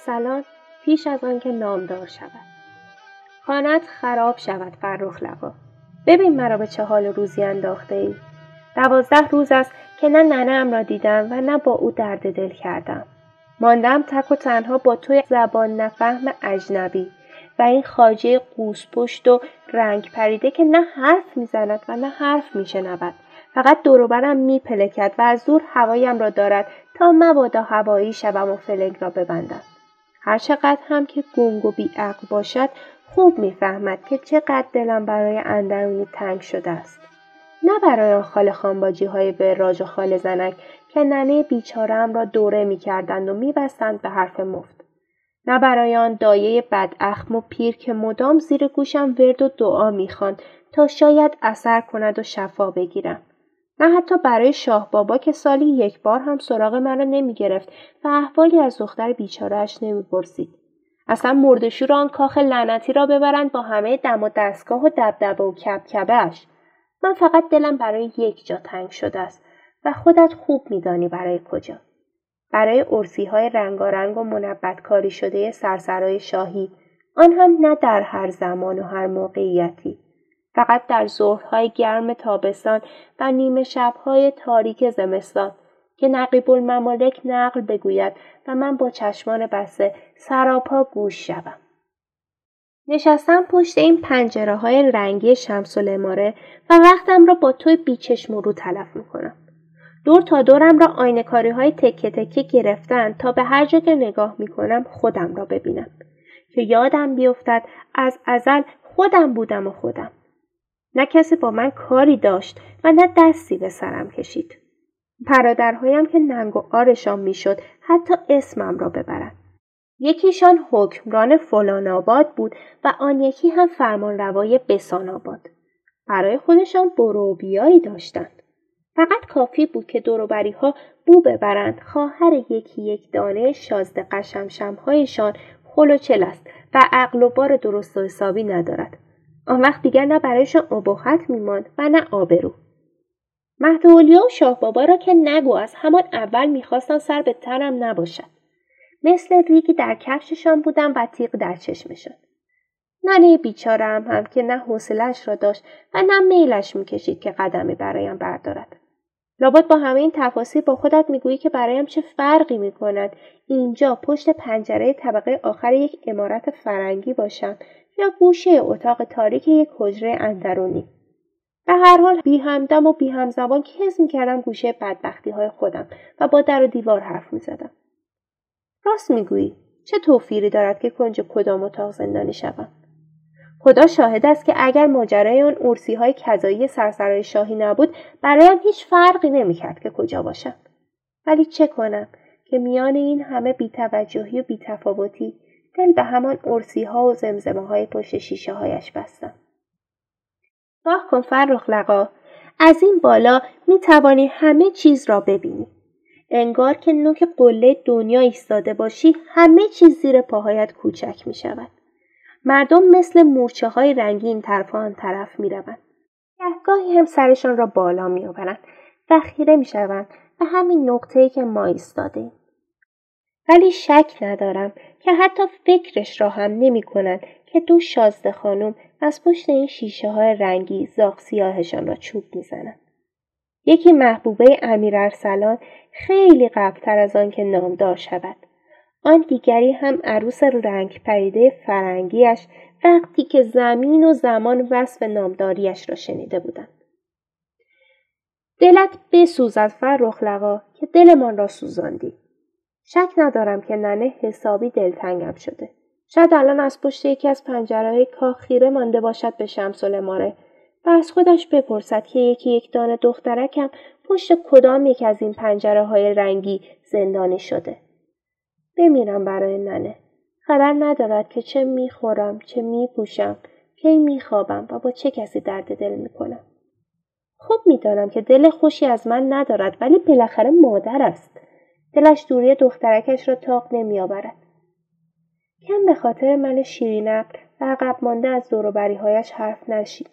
ارسلان پیش از آنکه نامدار شود. خانت خراب شود فرخ لبا ببین مرا به چه حال روزی انداخته ای. دوازده روز است که نه ننم را دیدم و نه با او درد دل کردم. ماندم تک و تنها با توی زبان نفهم اجنبی و این خاجه قوس پشت و رنگ پریده که نه حرف می‌زند و نه حرف میشنود. فقط دوروبرم میپلکد و از دور هوایم را دارد تا مبادا هوایی شوم و فلنگ را ببندم. هرچقدر هم که گنگ و بیعقل باشد خوب می‌فهمد که چقدر دلم برای اندرونی تنگ شده است. نه برای آن خاله خانباجی های به راج و خاله زنک که ننه بیچارم را دوره می‌کردند و میبستند به حرف مفت. نه برای آن دایه بداخم و پیر که مدام زیر گوشم ورد و دعا می‌خواند تا شاید اثر کند و شفا بگیرم. نه حتی برای شاه بابا که سالی یک بار هم سراغ مرا نمی گرفت و احوالی از دختر بیچارهش نمی پرسید. اصلا مردشور آن کاخ لعنتی را ببرند با همه دم و دستگاه و دبدبه و کبکبهش. من فقط دلم برای یک جا تنگ شده است و خودت خوب میدانی برای کجا. برای عرفی های رنگارنگ و منبت کاری شده سرسرای شاهی آن هم نه در هر زمان و هر موقعیتی. فقط در ظهرهای گرم تابستان و نیمه شبهای تاریک زمستان که نقیب الممالک نقل بگوید و من با چشمان بسته سراپا گوش شوم. نشستم پشت این پنجره های رنگی شمس و و وقتم را با توی بیچشم رو تلف می‌کنم. دور تا دورم را آینکاری های تکه تکه گرفتن تا به هر جا که نگاه می‌کنم خودم را ببینم. که یادم بیفتد از ازل خودم بودم و خودم. نه کسی با من کاری داشت و نه دستی به سرم کشید. برادرهایم که ننگ و آرشان می‌شد حتی اسمم را ببرند. یکیشان حکمران فلان آباد بود و آن یکی هم فرمان روای بسان آباد. برای خودشان بروبیایی داشتند. فقط کافی بود که دوروبری ها بو ببرند خواهر یکی یک دانه شازده قشمشمهایشان خلوچل است و عقل و بار درست و حسابی ندارد آن وقت دیگر نه برایشان ابهت میماند و نه آبرو. مهد و شاه بابا را که نگو از همان اول می‌خواستن سر به تنم نباشد. مثل ریگی در کفششان بودم و تیغ در چشمشان. ننه بیچارم هم که نه حوصلش را داشت و نه میلش می‌کشید که قدمی برایم بردارد. لابد با همه این تفاصیل با خودت می‌گویی که برایم چه فرقی می‌کند اینجا پشت پنجره طبقه آخر یک امارت فرنگی باشم یا گوشه اتاق تاریک یک حجره اندرونی. به هر حال بی همدم و بی همزبان کز می‌کردم گوشه بدبختی های خودم و با در و دیوار حرف می‌زدم. راست می‌گویی چه توفیری دارد که کنج کدام اتاق زندانی شوم؟ خدا شاهد است که اگر ماجرای آن ارسی های کذایی سرسرای شاهی نبود برایم هیچ فرقی نمی‌کرد که کجا باشم. ولی چه کنم که میان این همه بیتوجهی و بیتفاوتی دل به همان ارسی ها و زمزمه های پشت شیشه هایش بستم. راه کن فرخ لقا از این بالا می توانی همه چیز را ببینی. انگار که نوک قله دنیا ایستاده باشی همه چیز زیر پاهایت کوچک می شود. مردم مثل مورچه های رنگین طرف آن طرف می روند. گهگاهی هم سرشان را بالا می آورند و خیره می شوند به همین نقطه‌ای که ما ایستاده ولی شک ندارم که حتی فکرش را هم نمی کنند که دو شازده خانم از پشت این شیشه های رنگی زاغ سیاهشان را چوب می‌زنند. یکی محبوبه امیر ارسلان خیلی قبلتر از آن که نامدار شود. آن دیگری هم عروس رنگ پریده فرنگیش وقتی که زمین و زمان وصف نامداریش را شنیده بودند. دلت بسوزد فرخ لقا که دلمان را سوزاندی. شک ندارم که ننه حسابی دلتنگم شده. شاید الان از پشت یکی از پنجره کاخ خیره مانده باشد به شمس ماره و از خودش بپرسد که یکی یک دانه دخترکم پشت کدام یک از این پنجره های رنگی زندانی شده. بمیرم برای ننه. خبر ندارد که چه می‌خورم، چه میپوشم، کی میخوابم و با چه کسی درد دل می‌کنم. خوب می‌دانم که دل خوشی از من ندارد ولی بالاخره مادر است. دلش دوری دخترکش را تاق نمیآورد. کم به خاطر من شیرین و عقب مانده از دوروبریهایش حرف نشید.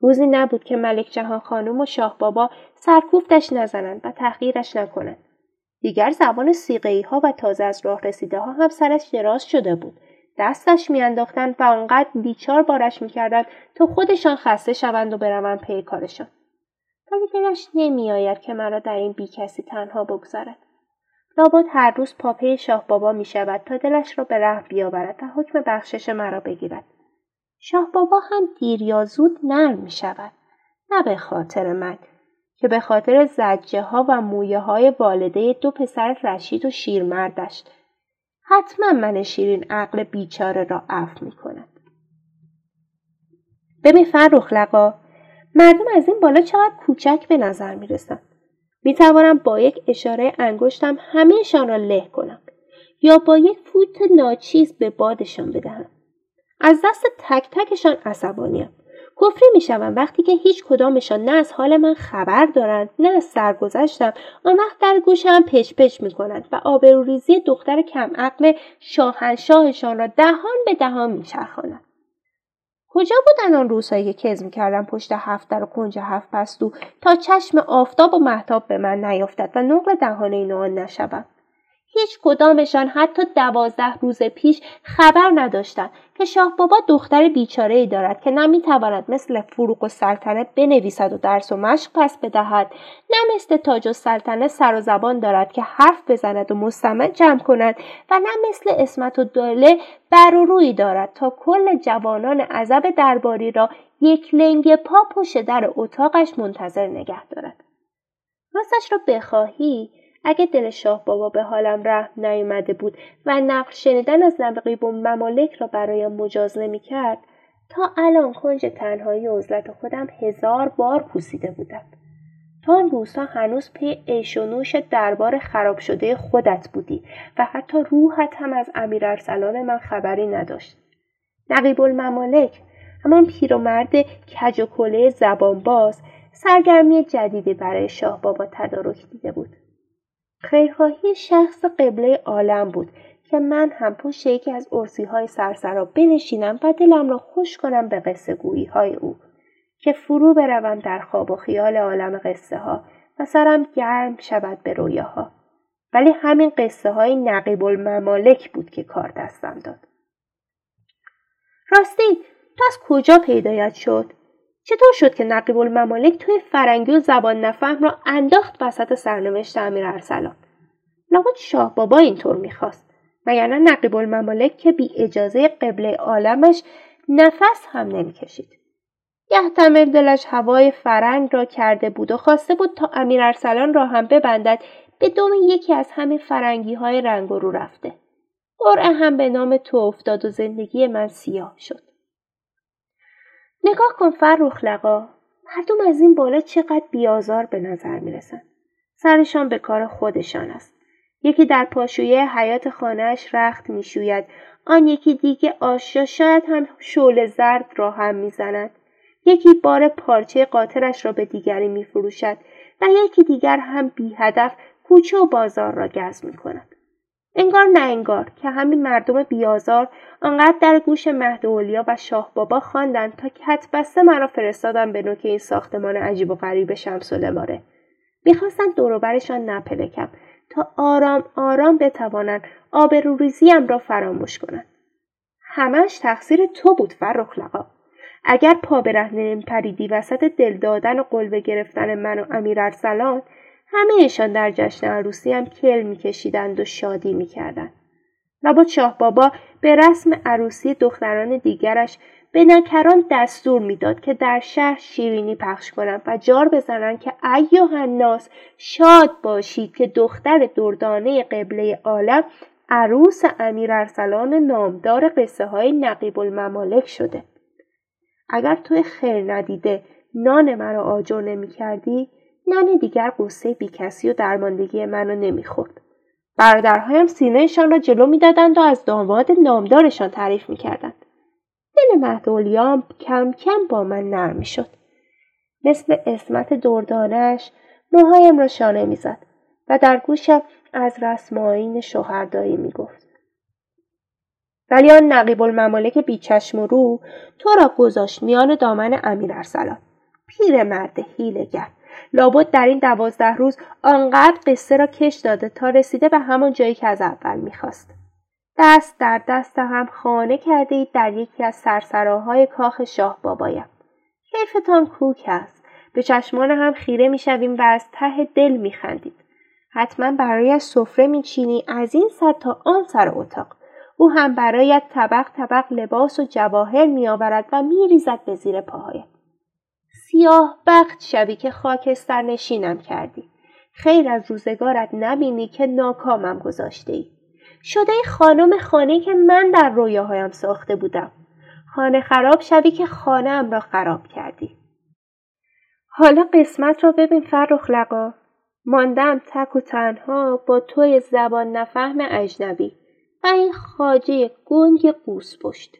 روزی نبود که ملک جهان خانم و شاه بابا سرکوفتش نزنند و تحقیرش نکنند. دیگر زبان سیغهی ها و تازه از راه رسیده ها هم سرش دراز شده بود. دستش میانداختند و آنقدر بیچار بارش می‌کردند تا خودشان خسته شوند و بروند پی کارشان. ولی دلش نمیآید که مرا در این بی کسی تنها بگذارد. لابد هر روز پاپه شاه بابا می شود تا دلش را به رحم بیاورد و حکم بخشش مرا بگیرد. شاه بابا هم دیر یا زود نرم می شود. نه به خاطر من که به خاطر زجه ها و مویه های والده دو پسر رشید و شیرمردش حتما من شیرین عقل بیچاره را عفو می کند. ببین فرخ لقا مردم از این بالا چقدر کوچک به نظر می رسند. می توانم با یک اشاره انگشتم همهشان را له کنم یا با یک فوت ناچیز به بادشان بدهم. از دست تک تکشان عصبانیم. کفری می شوم وقتی که هیچ کدامشان نه از حال من خبر دارند نه از سرگذشتم آن وقت در گوشم پچ پچ می کنند و آبروریزی دختر کم عقل شاهنشاهشان را دهان به دهان می چرخانند. کجا بودن آن روزهایی که کزم کردم پشت هفت در و کنج هفت پستو تا چشم آفتاب و محتاب به من نیافتد و نقل دهانه آن نشوم هیچ کدامشان حتی دوازده روز پیش خبر نداشتند که شاه بابا دختر بیچاره ای دارد که نه مثل فروغ و سلطنه بنویسد و درس و مشق پس بدهد. نه مثل تاج و سلطنه سر و زبان دارد که حرف بزند و مستمع جمع کند و نه مثل اسمت و دوله بر و روی دارد تا کل جوانان عذب درباری را یک لنگ پا پشت در اتاقش منتظر نگه دارد. راستش را بخواهی؟ اگه دل شاه بابا به حالم رحم نیامده بود و نقل شنیدن از نقیب و ممالک را برایم مجاز نمی کرد تا الان کنج تنهایی و عزلت خودم هزار بار پوسیده بودم. تا آن روزها هنوز پی عیش و نوش دربار خراب شده خودت بودی و حتی روحت هم از امیر ارسلان من خبری نداشت. نقیب الممالک همان پیرمرد کج و کله زبان باز سرگرمی جدیدی برای شاه بابا تدارک دیده بود. خیرخواهی شخص قبله عالم بود که من هم پشت یکی از ارسی های سرسرا بنشینم و دلم را خوش کنم به قصه گویی های او که فرو بروم در خواب و خیال عالم قصه ها و سرم گرم شود به رویاها. ولی همین قصه های نقیب الممالک بود که کار دستم داد. راستی از کجا پیدایت شد؟ چطور شد که نقیب الممالک توی فرنگی و زبان نفهم را انداخت وسط سرنوشت امیر ارسلان؟ لابد شاه بابا اینطور می‌خواست. مگر نه نقیب الممالک که بی اجازه قبله عالمش نفس هم نمی‌کشید. یحتمل دلش هوای فرنگ را کرده بود و خواسته بود تا امیر ارسلان را هم ببندد به دوم یکی از همین فرنگی های رنگ رو رفته. قرعه هم به نام تو افتاد و زندگی من سیاه شد. نگاه کن فرخ لقا. مردم از این بالا چقدر بیازار به نظر می‌رسن. سرشان به کار خودشان است. یکی در پاشویه حیات خانهاش رخت می‌شوید. آن یکی دیگه آشیا شاید هم شعله زرد را هم می‌زند. یکی بار پارچه قاطرش را به دیگری میفروشد و یکی دیگر هم بی هدف کوچه و بازار را گز می کند. انگار نه انگار که همین مردم بیازار آنقدر در گوش مهد و شاه بابا خواندند تا کت بسته مرا فرستادن به نوک این ساختمان عجیب و غریب شمس و لماره می‌خواستند دوروبرشان نپلکم تا آرام آرام بتوانند آبروریزیم را فراموش کنند همش تقصیر تو بود فرخ لقا. اگر پا برهنه پریدی وسط دل دادن و قلبه گرفتن من و امیر ارسلان همهشان در جشن عروسی هم کل میکشیدند و شادی می‌کردند و با شاه بابا به رسم عروسی دختران دیگرش به نکران دستور می‌داد که در شهر شیرینی پخش کنند و جار بزنند که ایوه الناس شاد باشید که دختر دردانه قبله عالم عروس امیر ارسلان نامدار قصه های نقیب الممالک شده. اگر توی خیر ندیده نان مرا آجر نمی کردی نان دیگر قصه بیکسی و درماندگی منو نمی‌خورد. برادرهایم سینهشان را جلو می‌دادند و از داماد نامدارشان تعریف می‌کردند. دل مهدولیام کم کم با من نرم شد. مثل اسمت دردانش موهایم را شانه می‌زد و در گوشم از رسم آین شوهرداری می‌گفت. ولی آن نقیب الممالک بیچشم و رو تو را گذاشت میان دامن امیر ارسلان. پیر مرد هیلگر لابد در این دوازده روز آنقدر قصه را کش داده تا رسیده به همان جایی که از اول می‌خواست. دست در دست هم خانه کرده اید در یکی از سرسراهای کاخ شاه بابایم. کیفتان کوک است. به چشمان هم خیره می‌شویم و از ته دل میخندید. حتما برایش سفره میچینی از این سر تا آن سر اتاق. او هم برایت طبق طبق لباس و جواهر میآورد و میریزد به زیر پاهایت. سیاه بخت شبی که خاکستر نشینم کردی. خیر از روزگارت نبینی که ناکامم گذاشته ای. شده ای خانم خانه که من در رویاهایم ساخته بودم. خانه خراب شوی که خانه را خراب کردی. حالا قسمت را ببین فرخ لقا. ماندم تک و تنها با توی زبان نفهم اجنبی و این خاجه گنگ قوس پشت.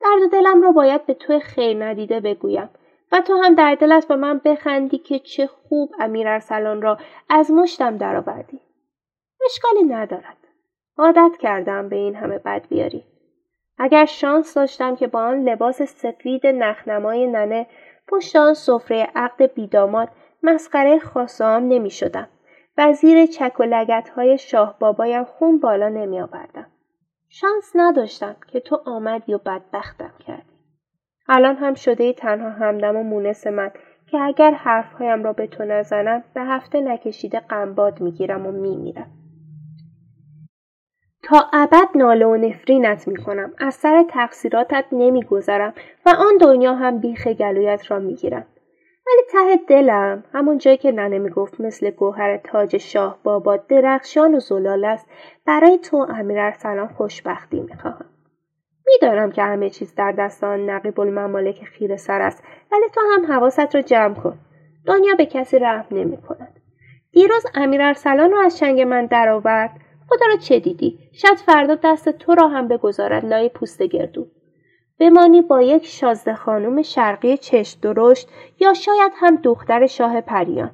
درد دلم را باید به توی خیر ندیده بگویم و تو هم در دلت به من بخندی که چه خوب امیر ارسلان را از مشتم درآوردی اشکالی ندارد عادت کردم به این همه بد بیاری اگر شانس داشتم که با آن لباس سفید نخنمای ننه پشت آن سفره عقد بیداماد مسخره خاصام نمی شدم و زیر چک و لگت های شاه بابایم خون بالا نمی آوردم. شانس نداشتم که تو آمدی و بدبختم کردی. الان هم شده تنها همدم و مونس من که اگر حرفهایم را به تو نزنم به هفته نکشیده قنباد می‌گیرم و میمیرم. تا ابد ناله و نفرینت می‌کنم از سر تقصیراتت نمیگذرم و آن دنیا هم بیخ گلویت را می‌گیرم. ولی ته دلم همون جایی که ننه می‌گفت مثل گوهر تاج شاه بابا درخشان و زلال است برای تو امیر ارسلان خوشبختی می‌خواهم. می‌دانم که همه چیز در دست آن نقیب الممالک خیر سر است ولی تو هم حواست را جمع کن. دنیا به کسی رحم نمی کند. دیروز امیر ارسلان را از چنگ من درآورد. خدا را چه دیدی؟ شاید فردا دست تو را هم بگذارد لای پوست گردو. بمانی با یک شازده خانم شرقی چشم درشت یا شاید هم دختر شاه پریان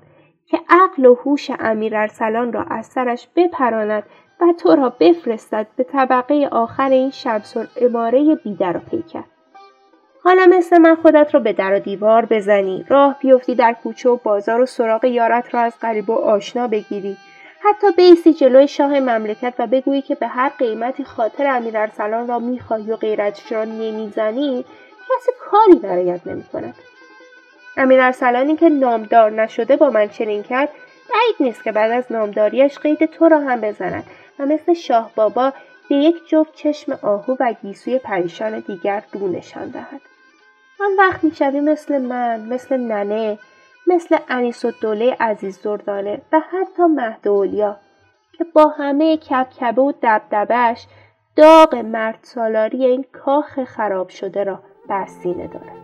که عقل و هوش امیر ارسلان را از سرش بپراند و تو را بفرستد به طبقه آخر این شمس اماره بیدر و پیکر. حالا مثل من خودت را به در و دیوار بزنی راه بیفتی در کوچه و بازار و سراغ یارت را از قریب و آشنا بگیری. حتی بیستی جلوی شاه مملکت و بگویی که به هر قیمتی خاطر امیر ارسلان را می‌خواهی و غیرتش را نمی‌زنی کسی کاری برایت نمی‌کند. امیر ارسلانی که نامدار نشده با من چنین کرد بعید نیست که بعد از نامداریش قید تو را هم بزند. و مثل شاه بابا به یک جفت چشم آهو و گیسوی پریشان دیگر رو نشان دهد. آن وقت می‌شوی مثل من مثل ننه مثل انیس و دوله عزیز دردانه و حتی مهد که با همه کبکبه و دبدبش داغ مرد سالاری این کاخ خراب شده را بر سینه دارد.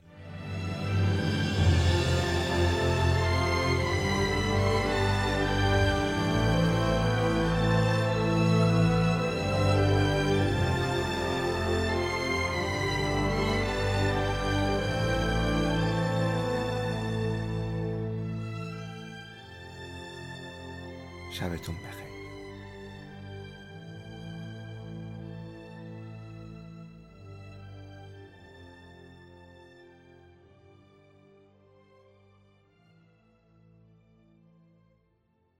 شبتون بخیر.